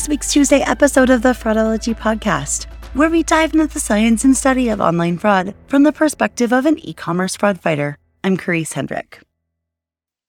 This week's Tuesday episode of the Fraudology Podcast, where we dive into the science and study of online fraud from the perspective of an e commerce fraud fighter. I'm Karisse Hendrick.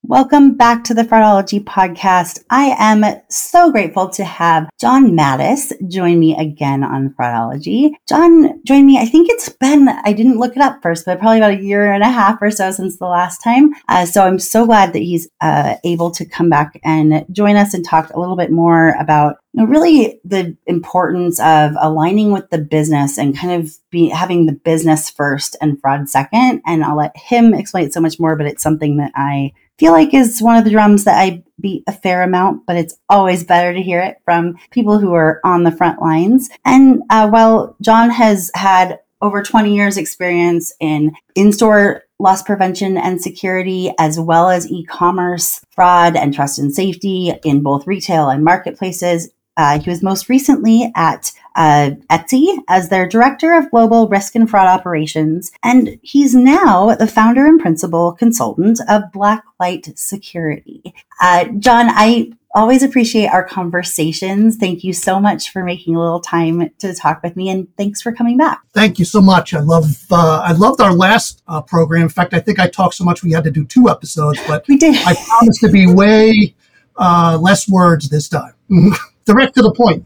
Welcome back to the Fraudology Podcast. I am so grateful to have John Matas join me again on Fraudology. John joined me, I think it's been, I didn't look it up first, but probably about a year and a half or so since the last time. Uh, so I'm so glad that he's uh, able to come back and join us and talk a little bit more about you know, really the importance of aligning with the business and kind of be having the business first and fraud second. And I'll let him explain it so much more, but it's something that I feel like is one of the drums that I beat a fair amount, but it's always better to hear it from people who are on the front lines. And uh, while John has had over 20 years experience in in-store loss prevention and security, as well as e-commerce fraud and trust and safety in both retail and marketplaces. Uh, he was most recently at uh, Etsy as their director of global risk and fraud operations, and he's now the founder and principal consultant of Blacklight Security. Uh, John, I always appreciate our conversations. Thank you so much for making a little time to talk with me, and thanks for coming back. Thank you so much. I love uh, I loved our last uh, program. In fact, I think I talked so much we had to do two episodes, but we did. I promise to be way uh, less words this time. Direct to the point.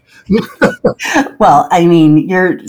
well, I mean, you're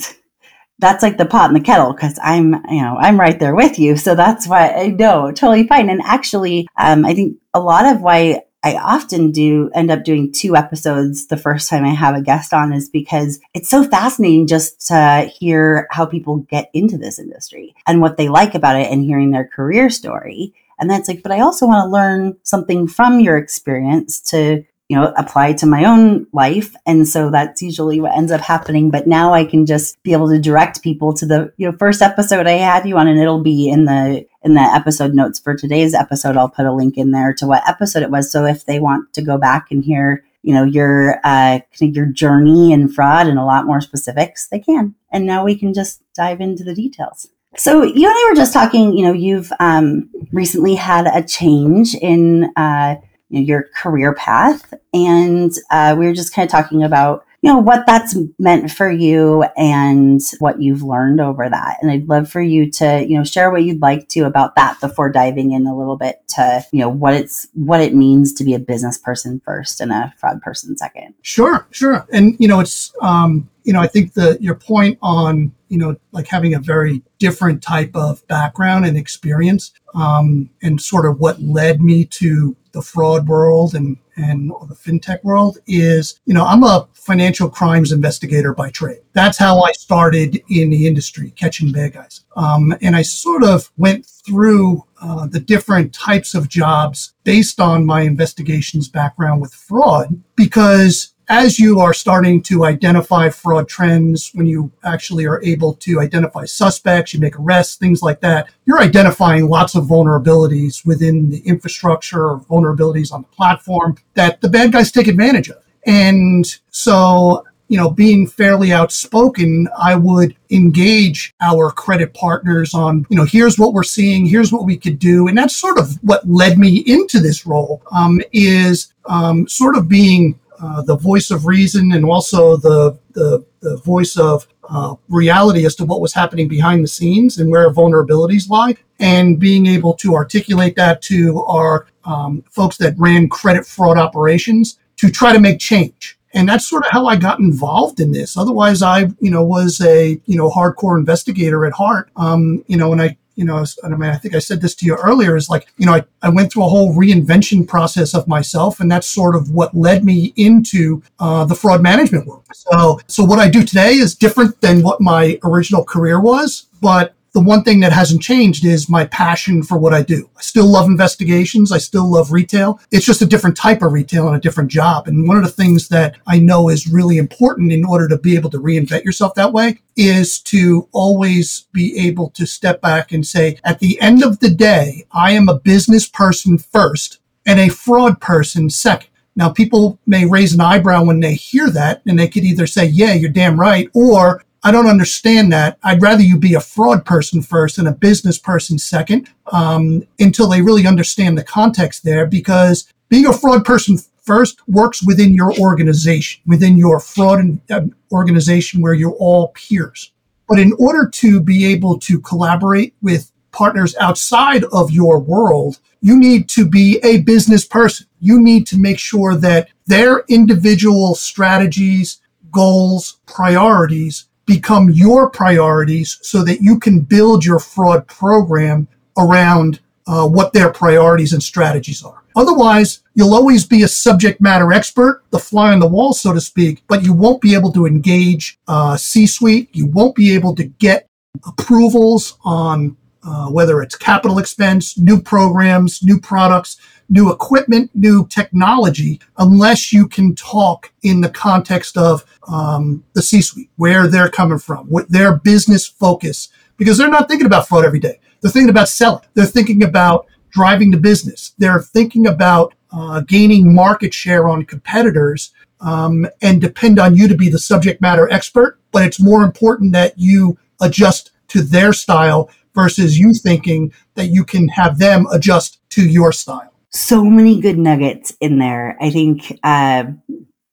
that's like the pot and the kettle because I'm, you know, I'm right there with you. So that's why I know totally fine. And actually, um, I think a lot of why I often do end up doing two episodes the first time I have a guest on is because it's so fascinating just to hear how people get into this industry and what they like about it and hearing their career story. And that's like, but I also want to learn something from your experience to you know, apply to my own life. And so that's usually what ends up happening. But now I can just be able to direct people to the, you know, first episode I had you on and it'll be in the in the episode notes for today's episode. I'll put a link in there to what episode it was. So if they want to go back and hear, you know, your uh your journey in fraud and a lot more specifics, they can. And now we can just dive into the details. So you and I were just talking, you know, you've um, recently had a change in uh, know, your career path. And uh, we were just kind of talking about, you know, what that's meant for you and what you've learned over that. And I'd love for you to, you know, share what you'd like to about that before diving in a little bit to, you know, what it's, what it means to be a business person first and a fraud person second. Sure, sure. And, you know, it's, um, you know, I think the, your point on, you know, like having a very different type of background and experience, um, and sort of what led me to the fraud world and and the fintech world is, you know, I'm a financial crimes investigator by trade. That's how I started in the industry, catching bad guys. Um, and I sort of went through uh, the different types of jobs based on my investigations background with fraud because as you are starting to identify fraud trends, when you actually are able to identify suspects, you make arrests, things like that, you're identifying lots of vulnerabilities within the infrastructure vulnerabilities on the platform that the bad guys take advantage of. And so, you know, being fairly outspoken, I would engage our credit partners on, you know, here's what we're seeing, here's what we could do. And that's sort of what led me into this role, um, is um, sort of being uh, the voice of reason and also the the, the voice of uh, reality as to what was happening behind the scenes and where vulnerabilities lie, and being able to articulate that to our um, folks that ran credit fraud operations to try to make change. And that's sort of how I got involved in this. Otherwise, I, you know, was a, you know, hardcore investigator at heart. Um, you know, and I you know, I mean, I think I said this to you earlier is like, you know, I, I went through a whole reinvention process of myself, and that's sort of what led me into uh, the fraud management world. So, so what I do today is different than what my original career was, but the one thing that hasn't changed is my passion for what I do. I still love investigations. I still love retail. It's just a different type of retail and a different job. And one of the things that I know is really important in order to be able to reinvent yourself that way is to always be able to step back and say, at the end of the day, I am a business person first and a fraud person second. Now, people may raise an eyebrow when they hear that, and they could either say, Yeah, you're damn right, or I don't understand that. I'd rather you be a fraud person first and a business person second um, until they really understand the context there. Because being a fraud person first works within your organization, within your fraud uh, organization where you're all peers. But in order to be able to collaborate with partners outside of your world, you need to be a business person. You need to make sure that their individual strategies, goals, priorities become your priorities so that you can build your fraud program around uh, what their priorities and strategies are. Otherwise, you'll always be a subject matter expert, the fly on the wall, so to speak, but you won't be able to engage uh, C suite. You won't be able to get approvals on uh, whether it's capital expense, new programs, new products, new equipment, new technology, unless you can talk in the context of um, the C suite, where they're coming from, what their business focus, because they're not thinking about fraud every day. They're thinking about selling. They're thinking about driving the business. They're thinking about uh, gaining market share on competitors um, and depend on you to be the subject matter expert. But it's more important that you adjust to their style versus you thinking that you can have them adjust to your style so many good nuggets in there. I think, uh,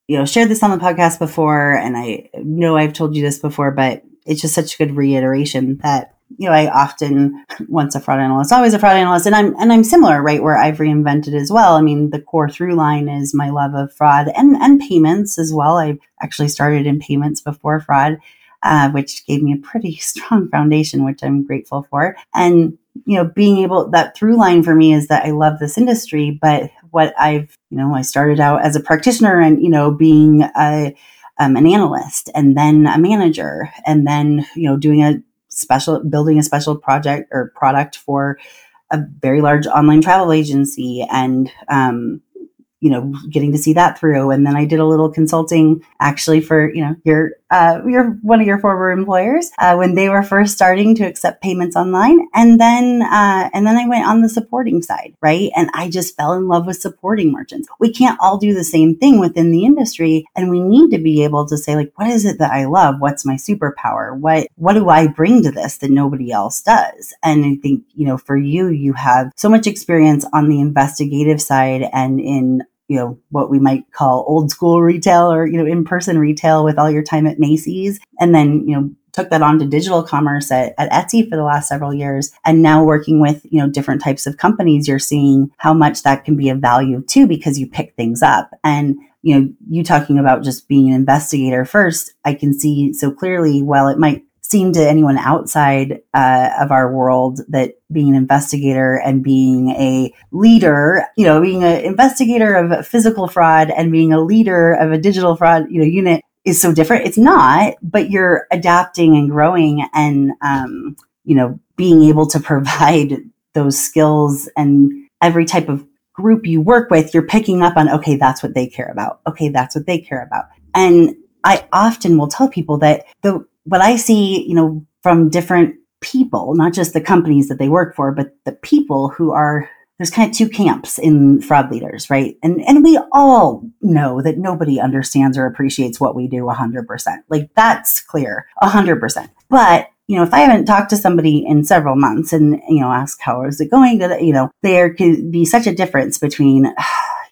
you know, shared this on the podcast before, and I know I've told you this before, but it's just such a good reiteration that you know I often once a fraud analyst, always a fraud analyst, and I'm and I'm similar, right? Where I've reinvented as well. I mean, the core through line is my love of fraud and and payments as well. I've actually started in payments before fraud. Uh, which gave me a pretty strong foundation, which I'm grateful for. And you know, being able that through line for me is that I love this industry, but what I've, you know, I started out as a practitioner and, you know, being a, um, an analyst and then a manager and then, you know, doing a special, building a special project or product for a very large online travel agency and, um, you know, getting to see that through. And then I did a little consulting actually for, you know, your, uh, your, one of your former employers, uh, when they were first starting to accept payments online. And then, uh, and then I went on the supporting side, right? And I just fell in love with supporting merchants. We can't all do the same thing within the industry. And we need to be able to say, like, what is it that I love? What's my superpower? What, what do I bring to this that nobody else does? And I think, you know, for you, you have so much experience on the investigative side and in you know what we might call old school retail or you know in person retail with all your time at Macy's. And then you know took that on to digital commerce at, at Etsy for the last several years. And now working with you know different types of companies you're seeing how much that can be of value too because you pick things up. And you know you talking about just being an investigator first I can see so clearly while it might seem to anyone outside uh, of our world that being an investigator and being a leader, you know, being an investigator of physical fraud and being a leader of a digital fraud, you know, unit is so different. It's not, but you're adapting and growing and, um, you know, being able to provide those skills and every type of group you work with, you're picking up on, okay, that's what they care about. Okay, that's what they care about. And I often will tell people that the what I see, you know, from different people, not just the companies that they work for, but the people who are there's kind of two camps in fraud leaders, right? And and we all know that nobody understands or appreciates what we do 100%. Like that's clear, 100%. But you know, if I haven't talked to somebody in several months and you know ask how is it going, you know, there could be such a difference between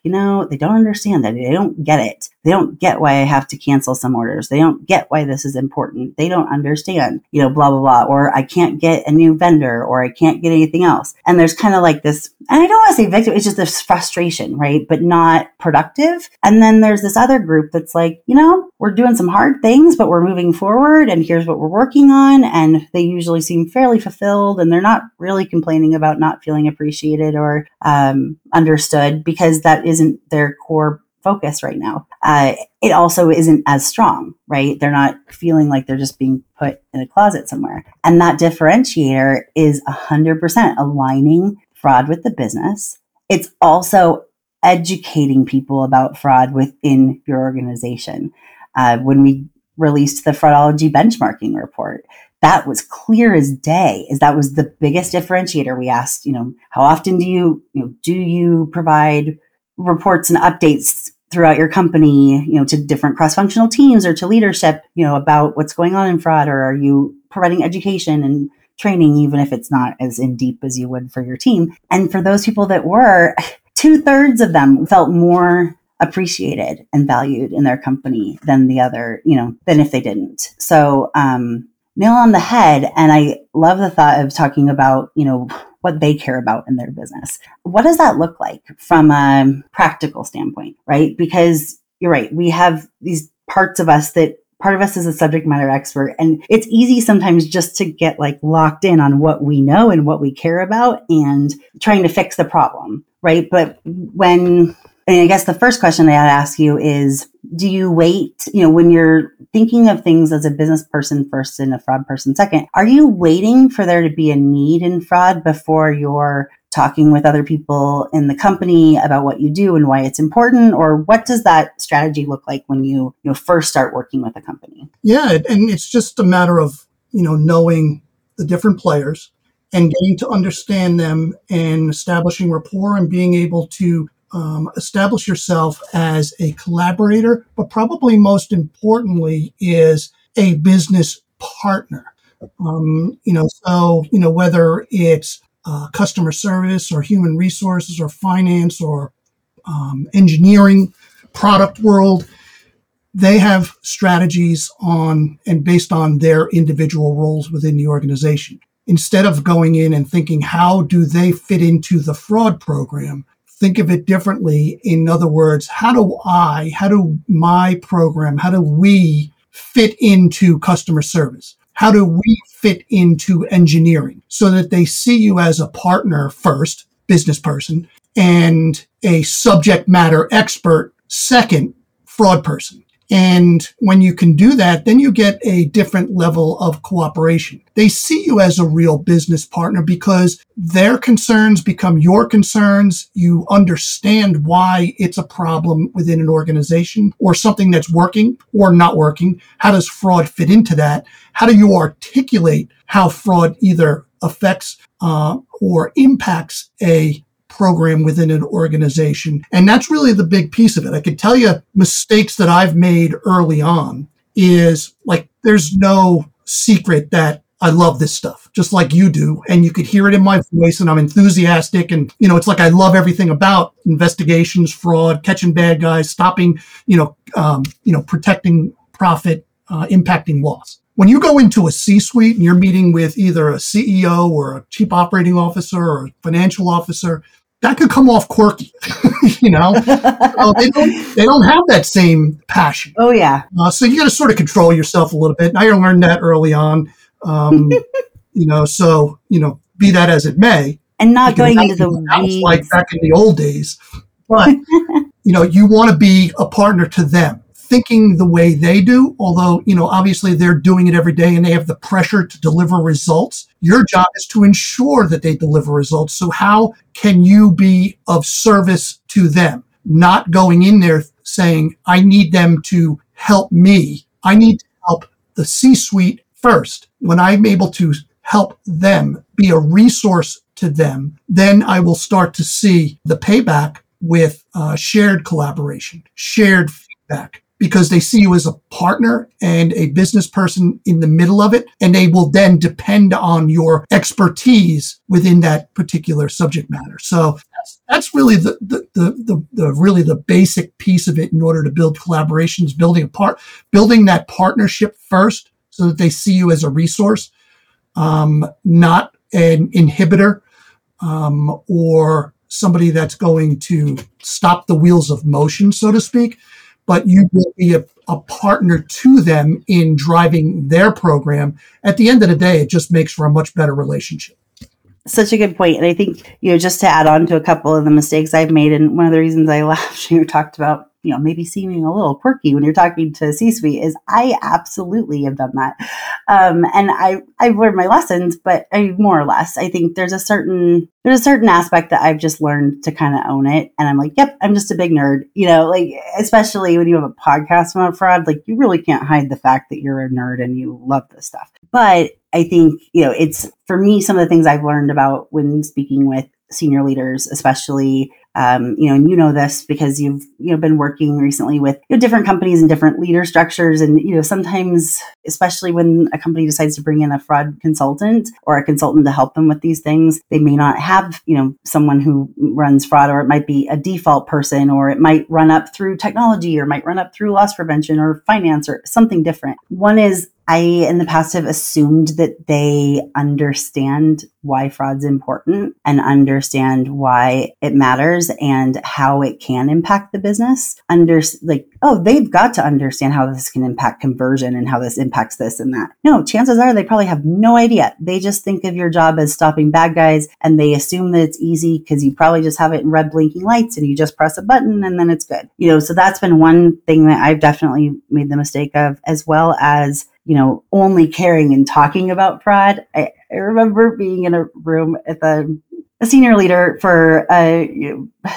you know, they don't understand that. They don't get it. They don't get why I have to cancel some orders. They don't get why this is important. They don't understand, you know, blah, blah, blah. Or I can't get a new vendor or I can't get anything else. And there's kind of like this, and I don't want to say victim, it's just this frustration, right? But not productive. And then there's this other group that's like, you know, we're doing some hard things, but we're moving forward and here's what we're working on. And they usually seem fairly fulfilled and they're not really complaining about not feeling appreciated or um, understood because that isn't their core focus right now. Uh, it also isn't as strong, right? They're not feeling like they're just being put in a closet somewhere. And that differentiator is 100% aligning fraud with the business. It's also educating people about fraud within your organization. Uh, when we released the fraudology benchmarking report, that was clear as day is that was the biggest differentiator we asked you know how often do you, you know, do you provide reports and updates throughout your company you know to different cross-functional teams or to leadership you know about what's going on in fraud or are you providing education and training even if it's not as in deep as you would for your team and for those people that were two-thirds of them felt more appreciated and valued in their company than the other you know than if they didn't so um nail on the head. And I love the thought of talking about, you know, what they care about in their business. What does that look like from a practical standpoint, right? Because you're right, we have these parts of us that part of us is a subject matter expert and it's easy sometimes just to get like locked in on what we know and what we care about and trying to fix the problem right? But when and I guess the first question I ask you is do you wait, you know, when you're thinking of things as a business person first and a fraud person second, are you waiting for there to be a need in fraud before you're talking with other people in the company about what you do and why it's important or what does that strategy look like when you you know first start working with a company yeah and it's just a matter of you know knowing the different players and getting to understand them and establishing rapport and being able to um, establish yourself as a collaborator, but probably most importantly is a business partner. Um, you know, so you know whether it's uh, customer service or human resources or finance or um, engineering, product world, they have strategies on and based on their individual roles within the organization. Instead of going in and thinking, how do they fit into the fraud program? think of it differently. In other words, how do I, how do my program, how do we fit into customer service? How do we fit into engineering so that they see you as a partner first, business person, and a subject matter expert second, fraud person? And when you can do that, then you get a different level of cooperation. They see you as a real business partner because their concerns become your concerns. You understand why it's a problem within an organization or something that's working or not working. How does fraud fit into that? How do you articulate how fraud either affects uh, or impacts a program within an organization. And that's really the big piece of it. I can tell you mistakes that I've made early on is like, there's no secret that I love this stuff, just like you do. And you could hear it in my voice and I'm enthusiastic. And, you know, it's like I love everything about investigations, fraud, catching bad guys, stopping, you know, um, you know, protecting profit, uh, impacting loss when you go into a C-suite and you're meeting with either a CEO or a chief operating officer or a financial officer, that could come off quirky, you know. uh, they don't they don't have that same passion. Oh yeah. Uh, so you got to sort of control yourself a little bit. And I learned that early on, um, you know. So you know, be that as it may, and not going into the weeds like back in the old days, but you know, you want to be a partner to them thinking the way they do, although, you know, obviously they're doing it every day and they have the pressure to deliver results. Your job is to ensure that they deliver results. So how can you be of service to them? Not going in there saying, I need them to help me. I need to help the C suite first. When I'm able to help them be a resource to them, then I will start to see the payback with uh, shared collaboration, shared feedback, because they see you as a partner and a business person in the middle of it. And they will then depend on your expertise within that particular subject matter. So that's, that's really the, the, the, the, the really the basic piece of it in order to build collaborations, building a part, building that partnership first so that they see you as a resource, um, not an inhibitor, um, or somebody that's going to stop the wheels of motion, so to speak but you will be a, a partner to them in driving their program. At the end of the day, it just makes for a much better relationship such a good point. And I think, you know, just to add on to a couple of the mistakes I've made, and one of the reasons I laughed when you talked about you know, maybe seeming a little quirky when you're talking to C-suite is I absolutely have done that. Um, and I, I've learned my lessons, but I more or less, I think there's a certain, there's a certain aspect that I've just learned to kind of own it. And I'm like, yep, I'm just a big nerd, you know, like, especially when you have a podcast about fraud, like you really can't hide the fact that you're a nerd and you love this stuff. But I think, you know, it's for me, some of the things I've learned about when speaking with senior leaders, especially um, you know, and you know this because you've you know been working recently with you know, different companies and different leader structures, and you know sometimes, especially when a company decides to bring in a fraud consultant or a consultant to help them with these things, they may not have you know someone who runs fraud, or it might be a default person, or it might run up through technology, or might run up through loss prevention or finance or something different. One is I, in the past, have assumed that they understand why fraud's important and understand why it matters and how it can impact the business. Under like, oh, they've got to understand how this can impact conversion and how this impacts this and that. No, chances are they probably have no idea. They just think of your job as stopping bad guys and they assume that it's easy because you probably just have it in red blinking lights and you just press a button and then it's good. You know, so that's been one thing that I've definitely made the mistake of, as well as you know, only caring and talking about fraud. I, I remember being in a room at the a senior leader for a, you know,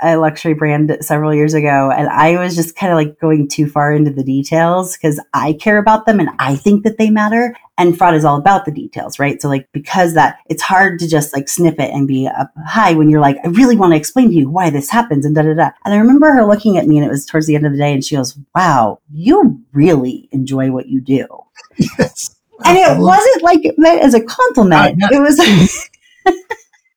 a luxury brand several years ago, and I was just kind of like going too far into the details because I care about them and I think that they matter. And fraud is all about the details, right? So like because that it's hard to just like snip it and be up high when you're like, I really want to explain to you why this happens and da da da. And I remember her looking at me and it was towards the end of the day and she goes, Wow, you really enjoy what you do. Yes. And it wasn't like meant as a compliment. It was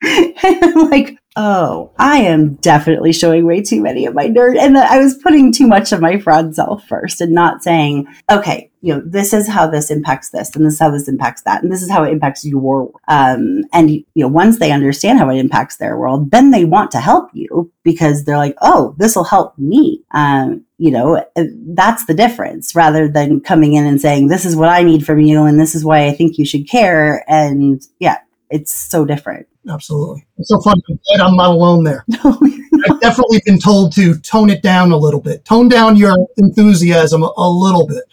and I'm like, oh, I am definitely showing way too many of my nerd. And I was putting too much of my fraud self first and not saying, okay, you know, this is how this impacts this, and this is how this impacts that, and this is how it impacts your. Um, and you know, once they understand how it impacts their world, then they want to help you because they're like, oh, this will help me. Um, you know, uh, that's the difference rather than coming in and saying, this is what I need from you, and this is why I think you should care. And yeah, it's so different. Absolutely. It's so fun. I'm I'm not alone there. I've definitely been told to tone it down a little bit, tone down your enthusiasm a little bit.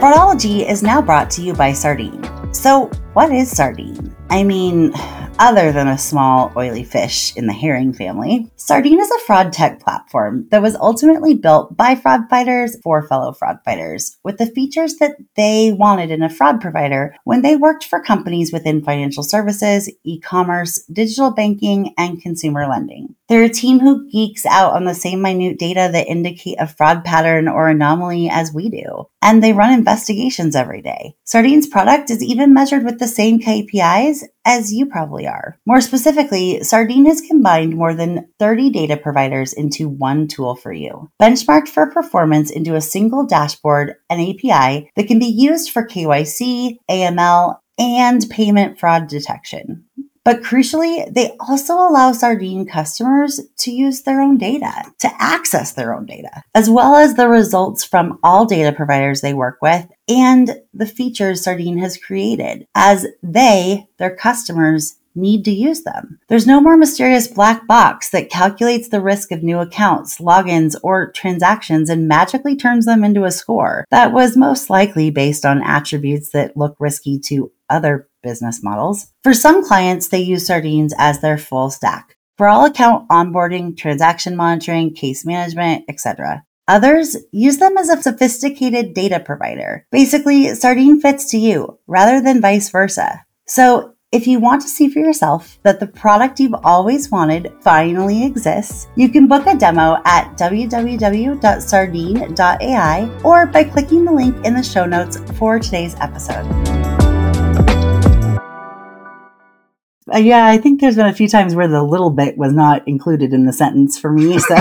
Fraudology is now brought to you by Sardine. So, what is Sardine? I mean, other than a small oily fish in the herring family. Sardine is a fraud tech platform that was ultimately built by fraud fighters for fellow fraud fighters with the features that they wanted in a fraud provider when they worked for companies within financial services, e commerce, digital banking, and consumer lending. They're a team who geeks out on the same minute data that indicate a fraud pattern or anomaly as we do, and they run investigations every day. Sardine's product is even measured with the same KPIs as you probably are. More specifically, Sardine has combined more than 30 data providers into one tool for you, benchmarked for performance into a single dashboard and API that can be used for KYC, AML, and payment fraud detection. But crucially, they also allow Sardine customers to use their own data, to access their own data, as well as the results from all data providers they work with and the features Sardine has created as they, their customers, need to use them. There's no more mysterious black box that calculates the risk of new accounts, logins, or transactions and magically turns them into a score that was most likely based on attributes that look risky to other business models. For some clients, they use Sardines as their full stack for all account onboarding, transaction monitoring, case management, etc. Others use them as a sophisticated data provider. Basically, Sardine fits to you rather than vice versa. So if you want to see for yourself that the product you've always wanted finally exists, you can book a demo at www.sardine.ai or by clicking the link in the show notes for today's episode. Uh, yeah, I think there's been a few times where the little bit was not included in the sentence for me. So.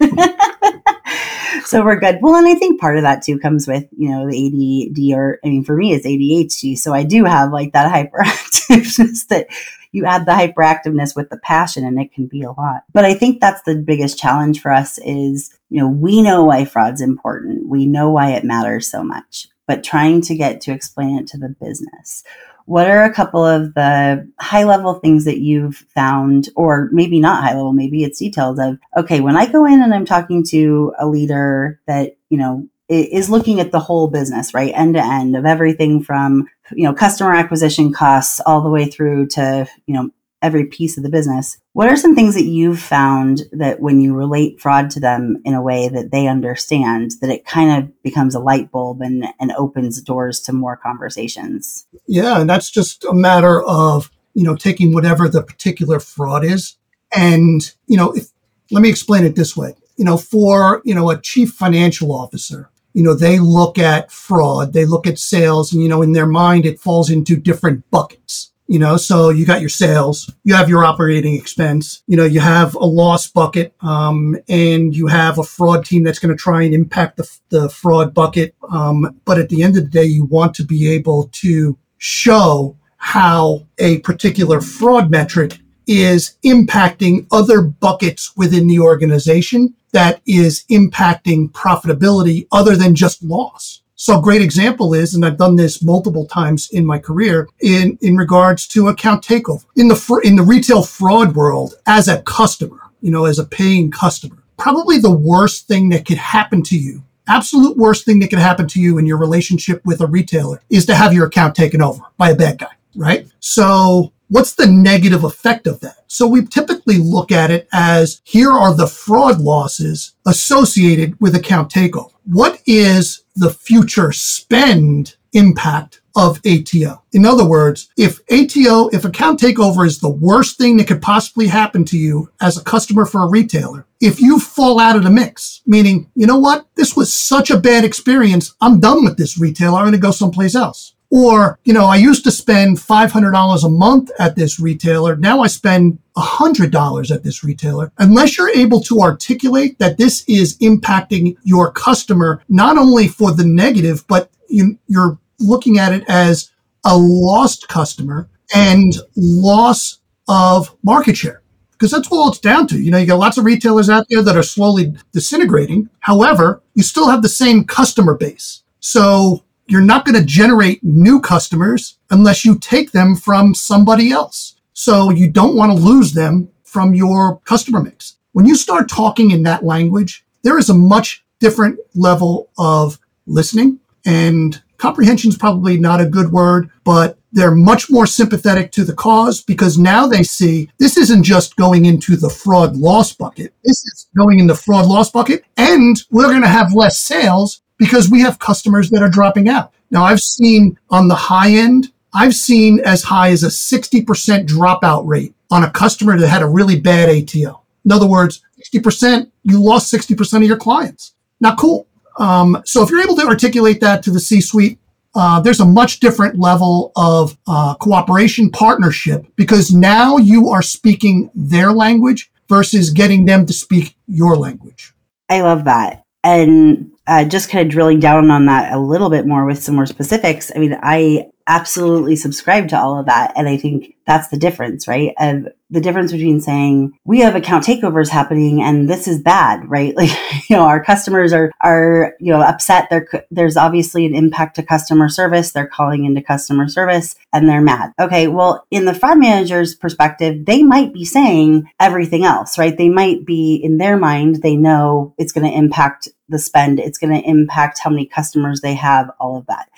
so we're good. Well, and I think part of that too comes with, you know, the ADD or, I mean, for me, it's ADHD. So I do have like that hyperactiveness that you add the hyperactiveness with the passion and it can be a lot. But I think that's the biggest challenge for us is, you know, we know why fraud's important. We know why it matters so much, but trying to get to explain it to the business what are a couple of the high level things that you've found, or maybe not high level, maybe it's detailed of, okay, when I go in and I'm talking to a leader that, you know, is looking at the whole business, right? End to end of everything from, you know, customer acquisition costs all the way through to, you know, every piece of the business. What are some things that you've found that when you relate fraud to them in a way that they understand, that it kind of becomes a light bulb and, and opens doors to more conversations? Yeah, and that's just a matter of, you know, taking whatever the particular fraud is. And, you know, if, let me explain it this way. You know, for, you know, a chief financial officer, you know, they look at fraud, they look at sales, and, you know, in their mind, it falls into different buckets you know, so you got your sales, you have your operating expense, you know, you have a loss bucket, um, and you have a fraud team that's going to try and impact the, the fraud bucket. Um, but at the end of the day, you want to be able to show how a particular fraud metric is impacting other buckets within the organization that is impacting profitability other than just loss. So a great example is, and I've done this multiple times in my career in, in regards to account takeover in the, fr- in the retail fraud world as a customer, you know, as a paying customer, probably the worst thing that could happen to you absolute worst thing that could happen to you in your relationship with a retailer is to have your account taken over by a bad guy, right? So what's the negative effect of that? So we typically look at it as here are the fraud losses associated with account takeover. What is the future spend impact of ATO. In other words, if ATO, if account takeover is the worst thing that could possibly happen to you as a customer for a retailer, if you fall out of the mix, meaning, you know what? This was such a bad experience. I'm done with this retailer. I'm going to go someplace else. Or, you know, I used to spend $500 a month at this retailer. Now I spend $100 at this retailer. Unless you're able to articulate that this is impacting your customer, not only for the negative, but you, you're looking at it as a lost customer and loss of market share because that's all it's down to. You know, you got lots of retailers out there that are slowly disintegrating. However, you still have the same customer base. So you're not going to generate new customers unless you take them from somebody else. So you don't want to lose them from your customer mix. When you start talking in that language, there is a much different level of listening and comprehension is probably not a good word, but they're much more sympathetic to the cause because now they see this isn't just going into the fraud loss bucket. This is going in the fraud loss bucket and we're going to have less sales because we have customers that are dropping out. Now, I've seen on the high end, I've seen as high as a 60% dropout rate on a customer that had a really bad ATO. In other words, 60%, you lost 60% of your clients. Not cool. Um, so if you're able to articulate that to the C suite, uh, there's a much different level of uh, cooperation partnership because now you are speaking their language versus getting them to speak your language. I love that. And uh, just kind of drilling down on that a little bit more with some more specifics. I mean, I absolutely subscribe to all of that. And I think that's the difference, right? Of the difference between saying we have account takeovers happening and this is bad, right? Like, you know, our customers are, are, you know, upset. There, there's obviously an impact to customer service. They're calling into customer service and they're mad. Okay. Well, in the fraud manager's perspective, they might be saying everything else, right? They might be in their mind, they know it's going to impact the spend. It's going to impact how many customers they have, all of that.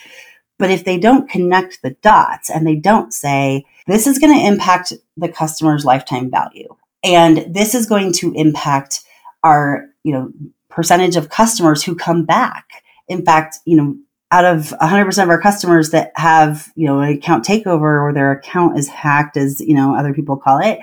But if they don't connect the dots and they don't say, this is going to impact the customer's lifetime value, and this is going to impact our, you know, percentage of customers who come back. In fact, you know, out of 100% of our customers that have, you know, an account takeover or their account is hacked, as, you know, other people call it,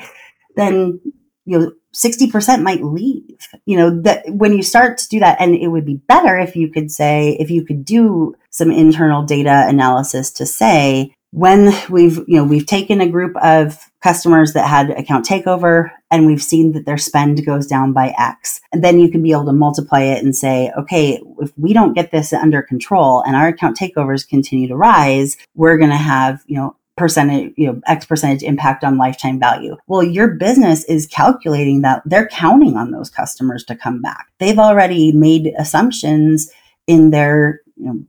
then, you know, 60% might leave. You know, that when you start to do that, and it would be better if you could say, if you could do some internal data analysis to say, when we've, you know, we've taken a group of customers that had account takeover and we've seen that their spend goes down by X. And then you can be able to multiply it and say, okay, if we don't get this under control and our account takeovers continue to rise, we're going to have, you know, percentage, you know, X percentage impact on lifetime value. Well, your business is calculating that they're counting on those customers to come back. They've already made assumptions in their, you know,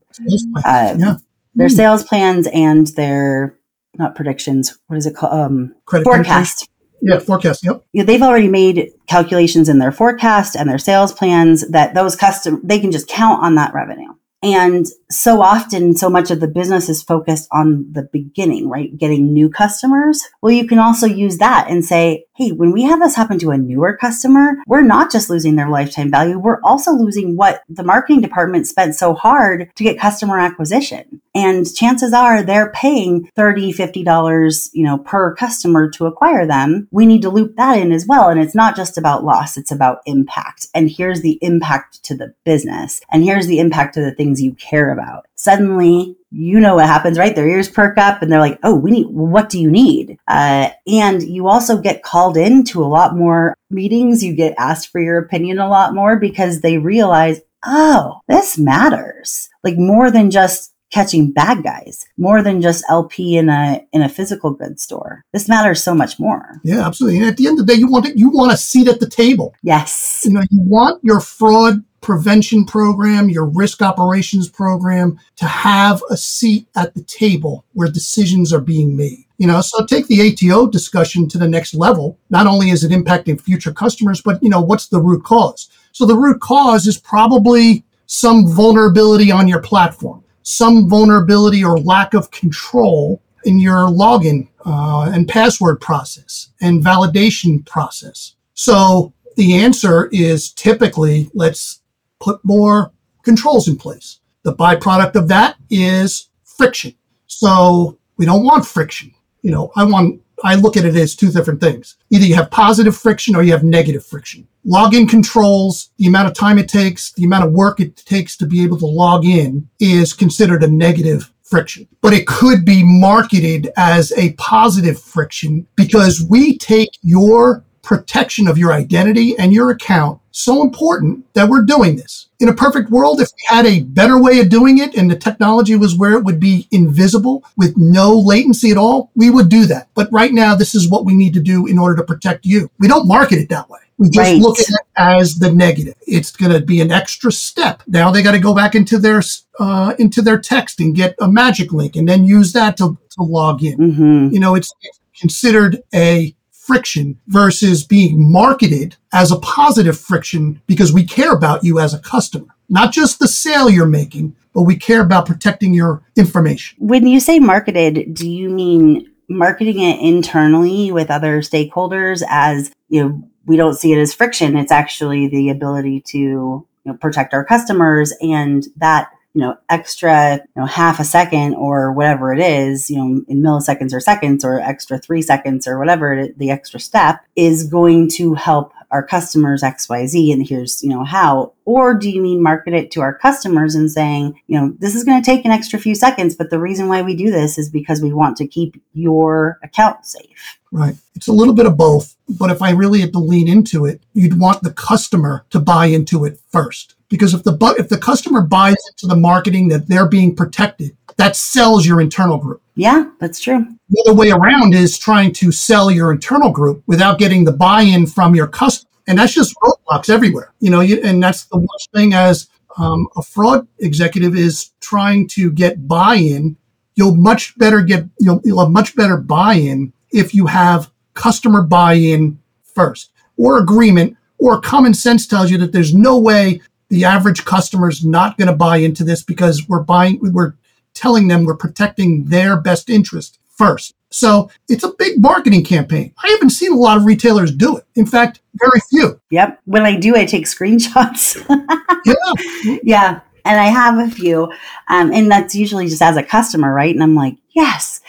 uh, yeah. their hmm. sales plans and their not predictions. What is it called? Um, Credit forecast. Yeah, forecast. Yep. Know, they've already made calculations in their forecast and their sales plans that those custom they can just count on that revenue. And so often, so much of the business is focused on the beginning, right? Getting new customers. Well, you can also use that and say, hey, when we have this happen to a newer customer, we're not just losing their lifetime value, we're also losing what the marketing department spent so hard to get customer acquisition. And chances are they're paying $30, $50, you know, per customer to acquire them. We need to loop that in as well. And it's not just about loss, it's about impact. And here's the impact to the business. And here's the impact to the things you care about. Suddenly, you know what happens, right? Their ears perk up and they're like, oh, we need, what do you need? Uh, and you also get called into a lot more meetings. You get asked for your opinion a lot more because they realize, oh, this matters. Like more than just catching bad guys more than just LP in a in a physical goods store. This matters so much more. Yeah, absolutely. And at the end of the day, you want it, you want a seat at the table. Yes. You know, you want your fraud prevention program, your risk operations program to have a seat at the table where decisions are being made. You know, so take the ATO discussion to the next level. Not only is it impacting future customers, but you know, what's the root cause? So the root cause is probably some vulnerability on your platform, some vulnerability or lack of control in your login uh, and password process and validation process. So the answer is typically let's put more controls in place. The byproduct of that is friction. So we don't want friction. You know, I want, I look at it as two different things. Either you have positive friction or you have negative friction. Login controls, the amount of time it takes, the amount of work it takes to be able to log in is considered a negative friction. But it could be marketed as a positive friction because we take your protection of your identity and your account so important that we're doing this. In a perfect world, if we had a better way of doing it and the technology was where it would be invisible with no latency at all, we would do that. But right now, this is what we need to do in order to protect you. We don't market it that way. We just Right. look at it as the negative. It's going to be an extra step. Now they got to go back into their uh, into their text and get a magic link, and then use that to, to log in. hmm You know, it's, it's considered a friction versus being marketed as a positive friction because we care about you as a customer, not just the sale you're making, but we care about protecting your information. When you say marketed, do you mean marketing it internally with other stakeholders as, you know, we don't see it as friction. It's actually the ability to, you know, protect our customers and that you know extra you know half a second or whatever it is you know in milliseconds or seconds or extra three seconds or whatever the extra step is going to help our customers xyz and here's you know how or do you mean market it to our customers and saying you know this is going to take an extra few seconds but the reason why we do this is because we want to keep your account safe Right. It's a little bit of both, but if I really had to lean into it, you'd want the customer to buy into it first. Because if the bu- if the customer buys into the marketing that they're being protected, that sells your internal group. yeah that's true The other way around is trying to sell your internal group without getting the buy-in from your customer, and that's just roadblocks everywhere. You know, you, and that's the worst thing as um, a fraud executive is trying to get buy-in. You'll much better get you'll, you'll have much better buy-in if you have customer buy-in first, or agreement, or common sense tells you that there's no way the average customer's not going to buy into this because we're buying we're telling them we're protecting their best interest first. So it's a big marketing campaign. I haven't seen a lot of retailers do it. In fact, very few. yep when i do i take screenshots Yeah. yeah and i have a few um, and that's usually just as a customer right and i'm like yes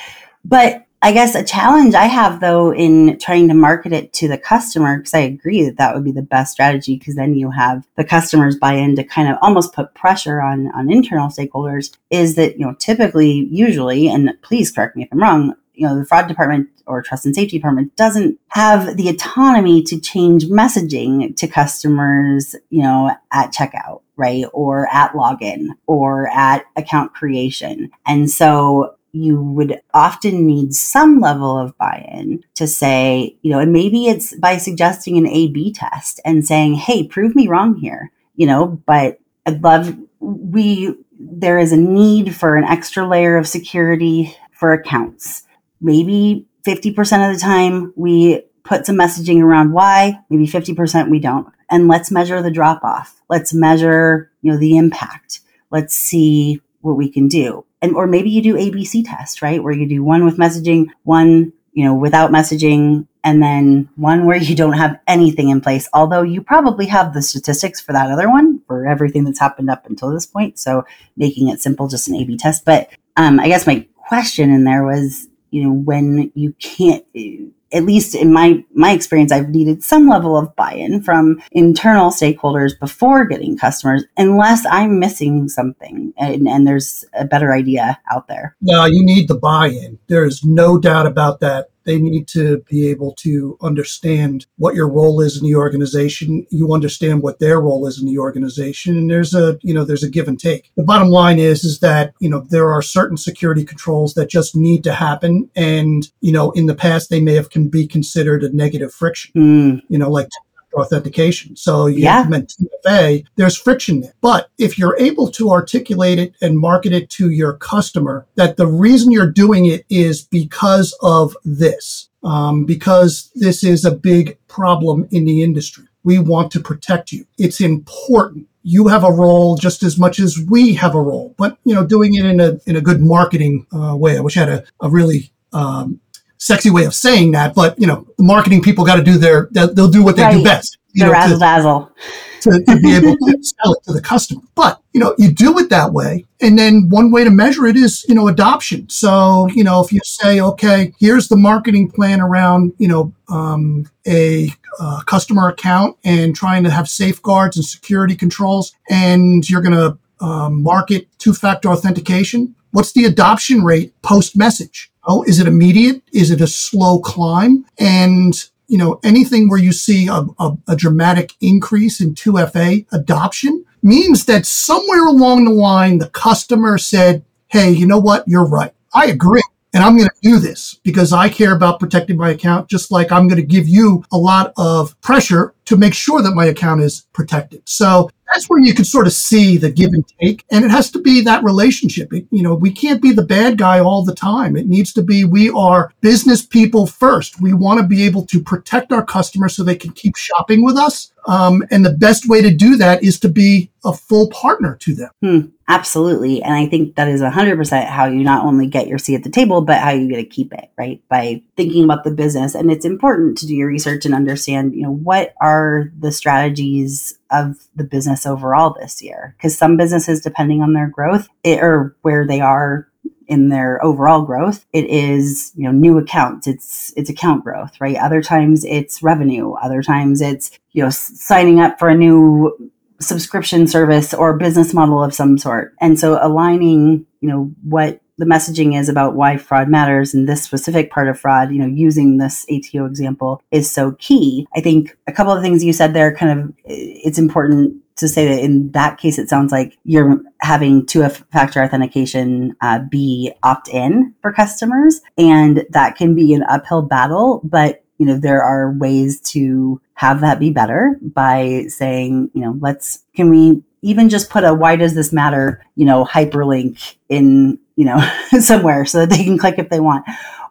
but i guess a challenge i have though in trying to market it to the customer because i agree that that would be the best strategy because then you have the customers buy in to kind of almost put pressure on on internal stakeholders is that you know typically usually and please correct me if i'm wrong you know the fraud department or trust and safety department doesn't have the autonomy to change messaging to customers you know at checkout right or at login or at account creation. And so you would often need some level of buy-in to say you know and maybe it's by suggesting an a b test and saying hey prove me wrong here you know but i'd love we there is a need for an extra layer of security for accounts maybe 50% of the time we put some messaging around why, maybe 50% we don't. And let's measure the drop off. Let's measure, you know, the impact. Let's see what we can do. And or maybe you do ABC test, right? Where you do one with messaging, one, you know, without messaging, and then one where you don't have anything in place. Although you probably have the statistics for that other one for everything that's happened up until this point. So making it simple, just an A B test. But um, I guess my question in there was, you know, when you can't at least in my my experience i've needed some level of buy-in from internal stakeholders before getting customers unless i'm missing something and, and there's a better idea out there. No you need the buy-in. There's no doubt about that they need to be able to understand what your role is in the organization. You understand what their role is in the organization. And there's a, you know, there's a give and take. The bottom line is, is that, you know, there are certain security controls that just need to happen. And, you know, in the past, they may have can be considered a negative friction, mm. you know, like authentication. So you yeah. implement TFA, there's friction there. But if you're able to articulate it and market it to your customer, that the reason you're doing it is because of this, um, because this is a big problem in the industry. We want to protect you. It's important you have a role just as much as we have a role, but you know, doing it in a in a good marketing uh, way. I wish I had a, a really um, sexy way of saying that, but you know, the marketing people got to do their, they'll do what they right. do best. You the know, razzle dazzle. To, to be able to sell it to the customer. But, you know, you do it that way. And then one way to measure it is, you know, adoption. So, you know, if you say, okay, here's the marketing plan around, you know, um, a uh, customer account and trying to have safeguards and security controls, and you're going to um, market two factor authentication, what's the adoption rate post message? Oh, is it immediate? Is it a slow climb? And you know, anything where you see a, a, a dramatic increase in 2FA adoption means that somewhere along the line, the customer said, Hey, you know what? You're right. I agree. And I'm going to do this because I care about protecting my account, just like I'm going to give you a lot of pressure to make sure that my account is protected. So that's where you can sort of see the give and take. And it has to be that relationship. It, you know, we can't be the bad guy all the time. It needs to be we are business people first. We want to be able to protect our customers so they can keep shopping with us. Um, and the best way to do that is to be a full partner to them. Hmm, absolutely. And I think that is 100% how you not only get your seat at the table, but how you get to keep it, right? By thinking about the business. And it's important to do your research and understand, you know, what are the strategies of the business overall this year? Because some businesses, depending on their growth it, or where they are in their overall growth it is you know new accounts. It's it's account growth right? Other times it's revenue. Other times it's you know signing up for a new subscription service or business model of some sort. And so aligning you know what the messaging is about why fraud matters and this specific part of fraud, you know, using this ATO example is so key. I think a couple of things you said there kind of it's important to say that in that case, it sounds like you're having two factor authentication uh, be opt in for customers. And that can be an uphill battle, but you know, there are ways to have that be better by saying, you know, let's, can we even just put a why does this matter, you know, hyperlink in, you know, somewhere so that they can click if they want?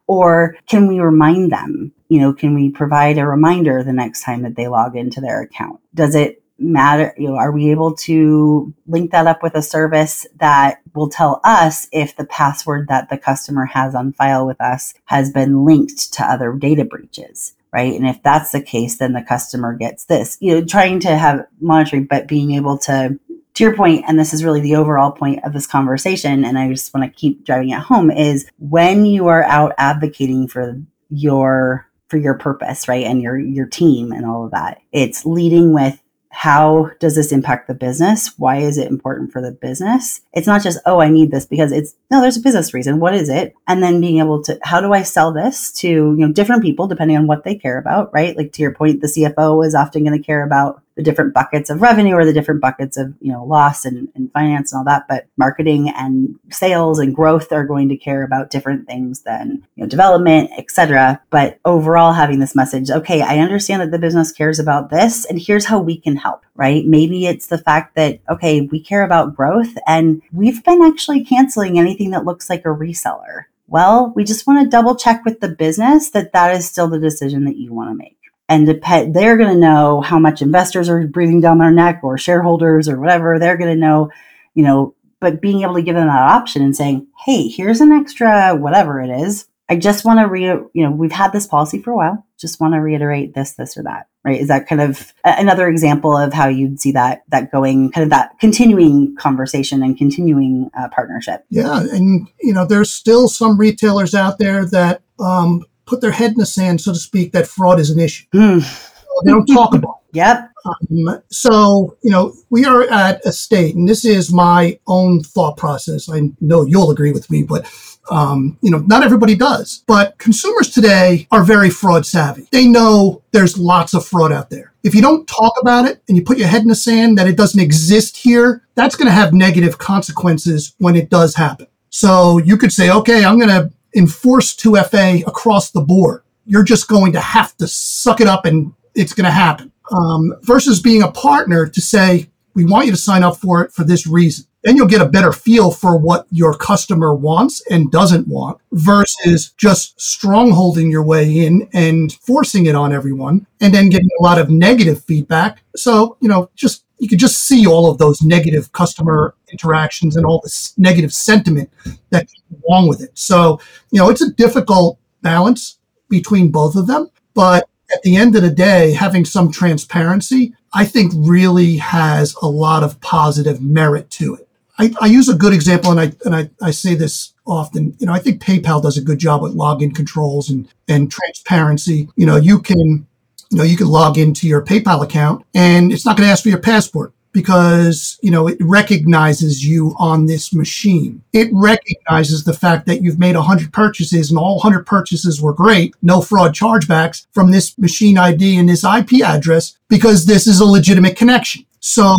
Or can we remind them? You know, can we provide a reminder the next time that they log into their account? Does it matter you know are we able to link that up with a service that will tell us if the password that the customer has on file with us has been linked to other data breaches right? And if that's the case then the customer gets this. You know trying to have monitoring but being able to to your point and this is really the overall point of this conversation and i just want to keep driving it home is when you are out advocating for your for your purpose right and your your team and all of that it's leading with how does this impact the business? Why is it important for the business? It's not just, oh, I need this because it's no, there's a business reason. What is it? And then being able to, how do I sell this to, you know, different people depending on what they care about, right? Like to your point, the CFO is often going to care about the different buckets of revenue or the different buckets of you know loss and, and finance and all that but marketing and sales and growth are going to care about different things than you know development etc but overall having this message okay i understand that the business cares about this and here's how we can help right? Maybe it's the fact that okay we care about growth and we've been actually canceling anything that looks like a reseller. Well, we just want to double check with the business that that is still the decision that you want to make. And dep- they're going to know how much investors are breathing down their neck or shareholders or whatever. They're going to know, you know, but being able to give them that option and saying, hey, here's an extra whatever it is. I just want to re, you know, we've had this policy for a while. Just want to reiterate this, this, or that. Right? Is that kind of another example of how you'd see that that going, kind of that continuing conversation and continuing uh, partnership? Yeah, and you know, there's still some retailers out there that um, put their head in the sand, so to speak, that fraud is an issue. Mm. They don't talk about. It. Yep. Um, so, you know, we are at a state, and this is my own thought process. I know you'll agree with me, but um, you know, not everybody does, but consumers today are very fraud savvy. They know there's lots of fraud out there. If you don't talk about it and you put your head in the sand that it doesn't exist here, that's going to have negative consequences when it does happen. So you could say, okay, I'm going to enforce 2FA across the board. You're just going to have to suck it up and it's going to happen. Um, versus being a partner to say, we want you to sign up for it for this reason then you'll get a better feel for what your customer wants and doesn't want versus just strongholding your way in and forcing it on everyone and then getting a lot of negative feedback. So, you know, just you could just see all of those negative customer interactions and all this negative sentiment that along with it. So, you know, it's a difficult balance between both of them, but at the end of the day, having some transparency, I think really has a lot of positive merit to it. I, I, use a good example, and I and I, I say this often. You know, I think PayPal does a good job with login controls and and transparency. You know, you can you know you can log into your PayPal account, and it's not going to ask for your passport because you know it recognizes you on this machine. It recognizes the fact that you've made 100 purchases and all 100 purchases were great, no fraud chargebacks from this machine ID and this IP address because this is a legitimate connection. So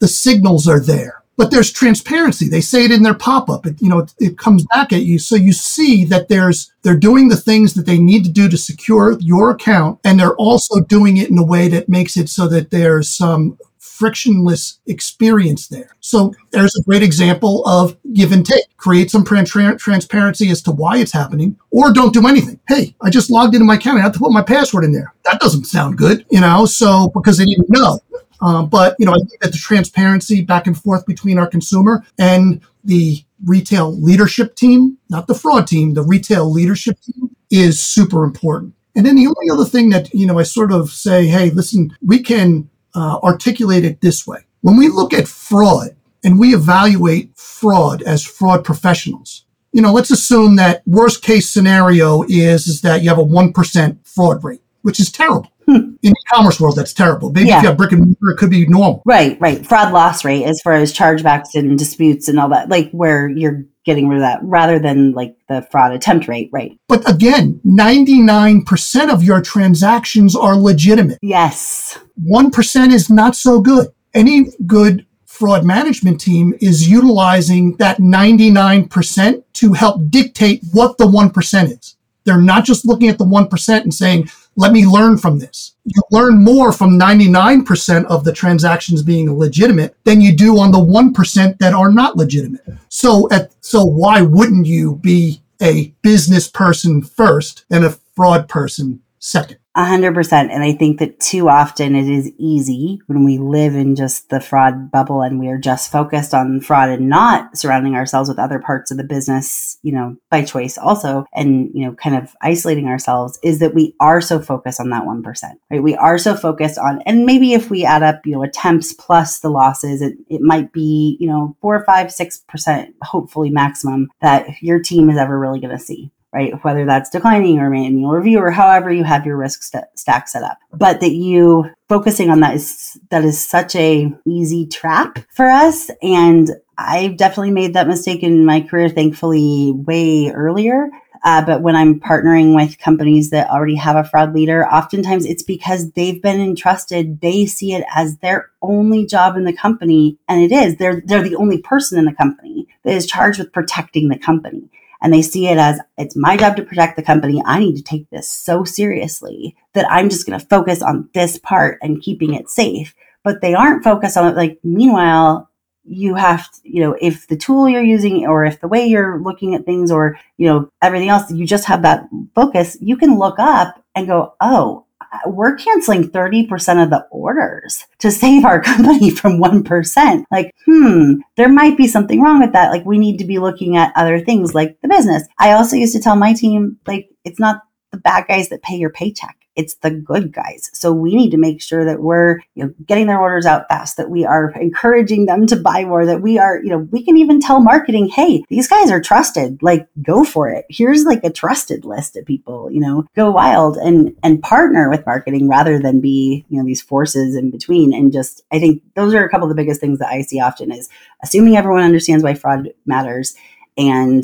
the signals are there but there's transparency. They say it in their pop-up. It, you know, it, it, comes back at you. So you see that there's, they're doing the things that they need to do to secure your account. And they're also doing it in a way that makes it so that there's some frictionless experience there. So there's a great example of give and take. Create some tra- transparency as to why it's happening or don't do anything. Hey, I just logged into my account. I have to put my password in there. That doesn't sound good, you know, so because they didn't know. Um, but you know, I think that the transparency back and forth between our consumer and the retail leadership team, not the fraud team, the retail leadership team is super important. And then the only other thing that you know, I sort of say, hey, listen, we can uh, articulate it this way. When we look at fraud and we evaluate fraud as fraud professionals, you know, let's assume that worst case scenario is, is that you have a 1% fraud rate, which is terrible. In e-commerce world, that's terrible. Maybe yeah. if you have brick and mortar, it could be normal. Right, right. Fraud loss rate as far as chargebacks and disputes and all that, like where you're getting rid of that rather than like the fraud attempt rate, right? But again, 99% of your transactions are legitimate. Yes. 1% is not so good. Any good fraud management team is utilizing that 99% to help dictate what the 1% is. They're not just looking at the 1% and saying, let me learn from this. You learn more from 99% of the transactions being legitimate than you do on the 1% that are not legitimate. So at, so why wouldn't you be a business person first and a fraud person second? A hundred percent. And I think that too often it is easy when we live in just the fraud bubble and we are just focused on fraud and not surrounding ourselves with other parts of the business, you know, by choice also, and, you know, kind of isolating ourselves is that we are so focused on that 1%, right? We are so focused on, and maybe if we add up, you know, attempts plus the losses, it, it might be, you know, four, five, six percent, hopefully maximum that your team is ever really going to see right? Whether that's declining or manual review or however you have your risk st- stack set up. But that you focusing on that is that is such a easy trap for us and I've definitely made that mistake in my career thankfully way earlier. Uh, but when I'm partnering with companies that already have a fraud leader, oftentimes it's because they've been entrusted. They see it as their only job in the company, and it is. They're they're the only person in the company that is charged with protecting the company and they see it as it's my job to protect the company. I need to take this so seriously that I'm just going to focus on this part and keeping it safe. But they aren't focused on it. Like, meanwhile, you have to, you know, if the tool you're using or if the way you're looking at things or, you know, everything else, you just have that focus, you can look up and go, oh, we're canceling 30% of the orders to save our company from 1%. Like, hmm, there might be something wrong with that. Like, we need to be looking at other things like the business. I also used to tell my team, like, it's not the bad guys that pay your paycheck it's the good guys. So we need to make sure that we're you know, getting their orders out fast, that we are encouraging them to buy more, that we are, you know, we can even tell marketing, hey, these guys are trusted. Like, go for it. Here's like a trusted list of people, you know, go wild and and partner with marketing rather than be, you know, these forces in between. And just I think those are a couple of the biggest things that I see often is assuming everyone understands why fraud matters and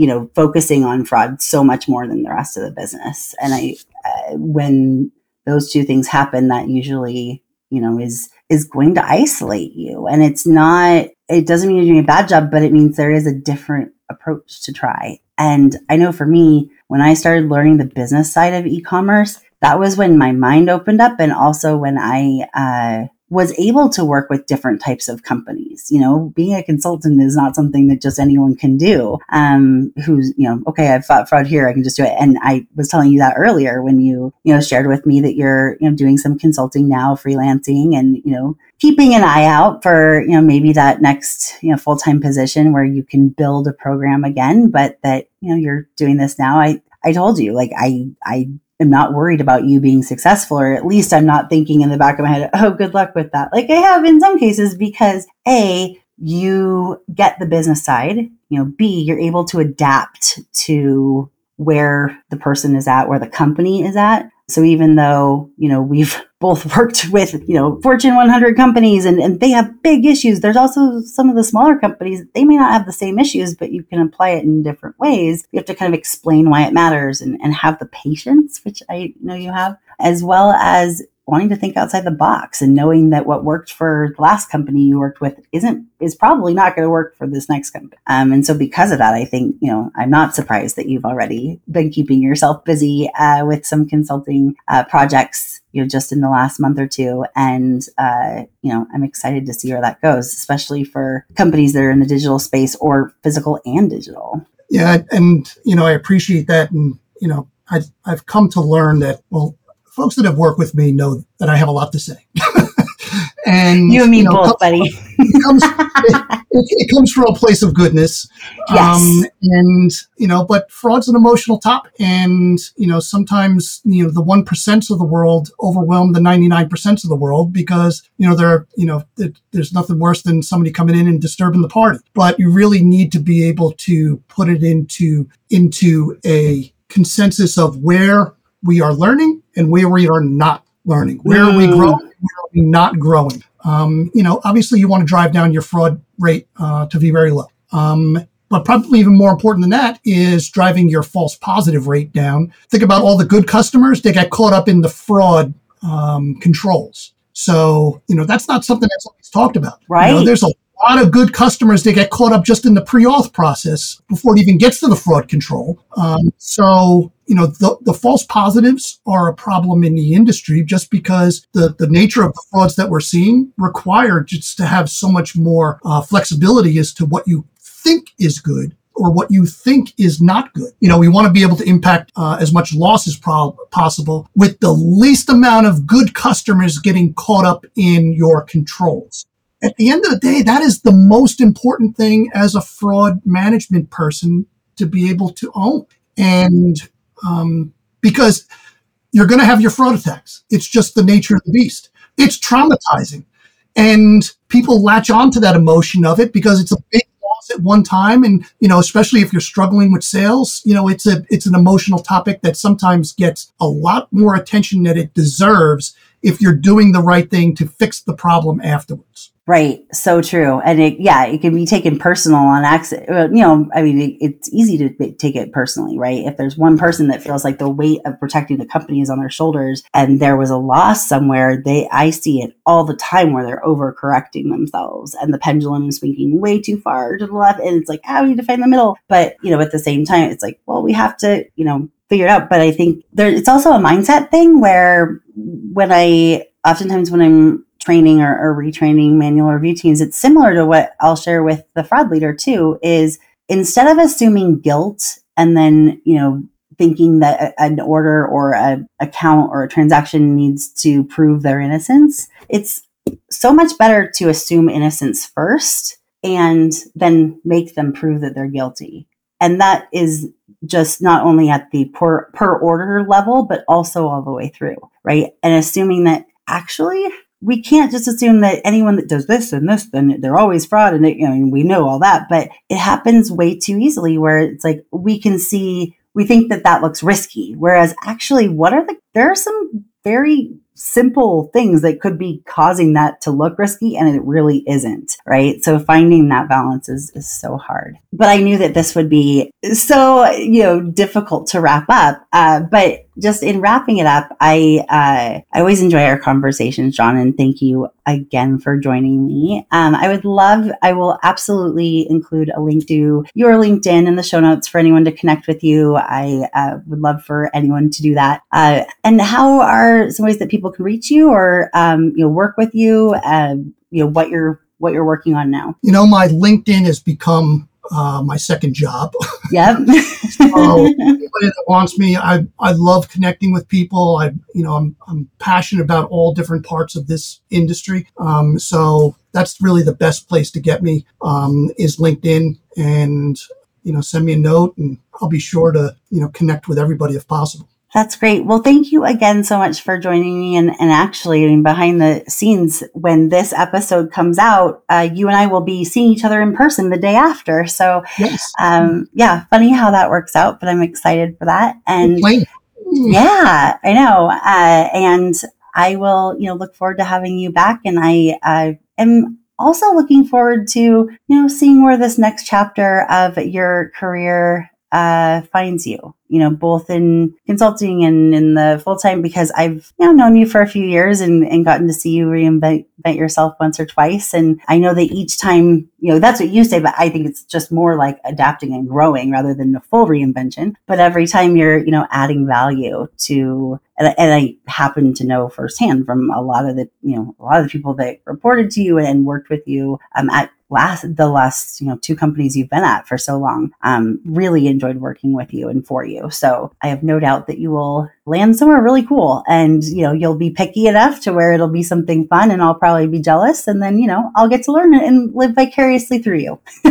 you know, focusing on fraud so much more than the rest of the business. And I, uh, when those two things happen, that usually, you know, is is going to isolate you. And it's not. It doesn't mean you're doing a bad job, but it means there is a different approach to try. And I know for me, when I started learning the business side of e-commerce, that was when my mind opened up, and also when I uh, was able to work with different types of companies. You know, being a consultant is not something that just anyone can do. Um, who's, you know, okay, I've fought fraud here, I can just do it. And I was telling you that earlier when you, you know, shared with me that you're, you know, doing some consulting now, freelancing and, you know, keeping an eye out for, you know, maybe that next, you know, full-time position where you can build a program again, but that, you know, you're doing this now. I, I told you, like, I, I am not worried about you being successful, or at least I'm not thinking in the back of my head, oh, good luck with that. Like I have in some cases because A, you get the business side, you know, B, you're able to adapt to where the person is at, where the company is at. So even though, you know, we've both worked with, you know, Fortune 100 companies and, and they have big issues, there's also some of the smaller companies, they may not have the same issues, but you can apply it in different ways. You have to kind of explain why it matters and, and have the patience, which I know you have, as well as wanting to think outside the box and knowing that what worked for the last company you worked with isn't is probably not going to work for this next company. Um, and so because of that, I think you know I'm not surprised that you've already been keeping yourself busy uh, with some consulting uh, projects. You know, just in the last month or two, and uh, you know, I'm excited to see where that goes, especially for companies that are in the digital space or physical and digital. Yeah, and you know, I appreciate that, and you know, I've I've come to learn that well, folks that have worked with me know that I have a lot to say. and you and me you know, both, buddy. it, comes, it, it, comes, from a place of goodness. Yes. Um, and, you know, but fraud's an emotional topic. And, you know, sometimes, you know, the 1% of the world overwhelm the 99% of the world because, you know, there, you know, it, there's nothing worse than somebody coming in and disturbing the party. But you really need to be able to put it into, into a consensus of where we are learning and where we are not learning. Where are we mm. growing? Where are we not growing? Um, you know, obviously you want to drive down your fraud rate uh, to be very low. Um, but probably even more important than that is driving your false positive rate down. Think about all the good customers that got caught up in the fraud um, controls. So, you know, that's not something that's always talked about. Right. You know, there's a lot of good customers they get caught up just in the pre-auth process before it even gets to the fraud control. Um, so, you know, the, the false positives are a problem in the industry just because the, the nature of the frauds that we're seeing require just to have so much more uh, flexibility as to what you think is good or what you think is not good. You know, we want to be able to impact uh, as much loss as pro- possible with the least amount of good customers getting caught up in your controls at the end of the day, that is the most important thing as a fraud management person to be able to own. And um, because you're going to have your fraud attacks, it's just the nature of the beast. It's traumatizing. And people latch on to that emotion of it because it's a big loss at one time. And, you know, especially if you're struggling with sales, you know, it's a, it's an emotional topic that sometimes gets a lot more attention than it deserves if you're doing the right thing to fix the problem afterwards. Right. So true. And it, yeah, it can be taken personal on accident. You know, I mean, it, it's easy to take it personally, right? If there's one person that feels like the weight of protecting the company is on their shoulders and there was a loss somewhere, they, I see it all the time where they're overcorrecting themselves and the pendulum is swinging way too far to the left. And it's like, ah, we need to find the middle. But, you know, at the same time, it's like, well, we have to, you know, figure it out. But I think there, it's also a mindset thing where when I, oftentimes when I'm training or, or retraining manual review teams, it's similar to what I'll share with the fraud leader too, is instead of assuming guilt and then, you know, thinking that an order or a account or a transaction needs to prove their innocence, it's so much better to assume innocence first and then make them prove that they're guilty. And that is just not only at the per, per order level, but also all the way through, right? And assuming that actually we can't just assume that anyone that does this and this, then they're always fraud. And it, I mean, we know all that, but it happens way too easily where it's like we can see, we think that that looks risky. Whereas actually, what are the, there are some very simple things that could be causing that to look risky and it really isn't right? So finding that balance is, is so hard. But i knew that this would be so you know difficult to wrap up. Uh, but just in wrapping it up i uh, i always enjoy our conversations john and thank you again for joining me. Um, i would love i will absolutely include a link to your linkedin in the show notes for anyone to connect with you. I uh, would love for anyone to do that. Uh, and how are some ways that people can reach you or um, you know work with you uh, you know what you're what you're working on now you know my linkedin has become uh, my second job. Yep. so anybody that wants me, I I love connecting with people. I you know I'm I'm passionate about all different parts of this industry. Um, so that's really the best place to get me um, is LinkedIn, and you know send me a note, and I'll be sure to you know connect with everybody if possible. That's great. Well, thank you again so much for joining me. And, and actually, I mean, behind the scenes, when this episode comes out, uh, you and I will be seeing each other in person the day after. So, yes. um, yeah, funny how that works out, but I'm excited for that. And Plain. yeah, I know. Uh, and I will, you know, look forward to having you back. And I uh, am also looking forward to, you know, seeing where this next chapter of your career uh, finds you you know, both in consulting and in the full time because I've you know known you for a few years and, and gotten to see you reinvent yourself once or twice. And I know that each time, you know, that's what you say, but I think it's just more like adapting and growing rather than a full reinvention. But every time you're, you know, adding value to and, and I happen to know firsthand from a lot of the, you know, a lot of the people that reported to you and worked with you um, at last the last you know two companies you've been at for so long um, really enjoyed working with you and for you. So i have no doubt that you will land somewhere really cool and you know you'll be picky enough to where it'll be something fun and i'll probably be jealous and then you know i'll get to learn it and live vicariously through you.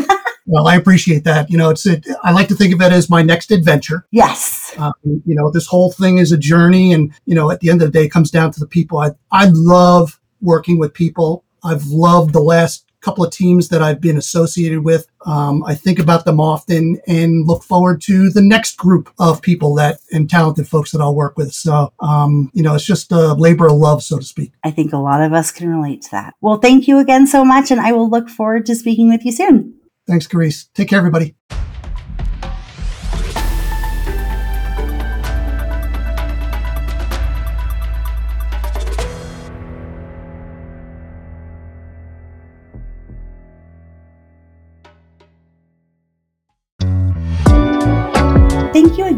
Well i appreciate that. You know it's it, i like to think of it as my next adventure. Yes. Um, you know this whole thing is a journey and you know at the end of the day it comes down to the people. I i love working with people. I've loved the last couple of teams that I've been associated with. Um, I think about them often and look forward to the next group of people that and talented folks that I'll work with. So, um, you know, it's just a labor of love, so to speak. I think a lot of us can relate to that. Well, thank you again so much, and I will look forward to speaking with you soon. Thanks, Karisse. Take care, everybody.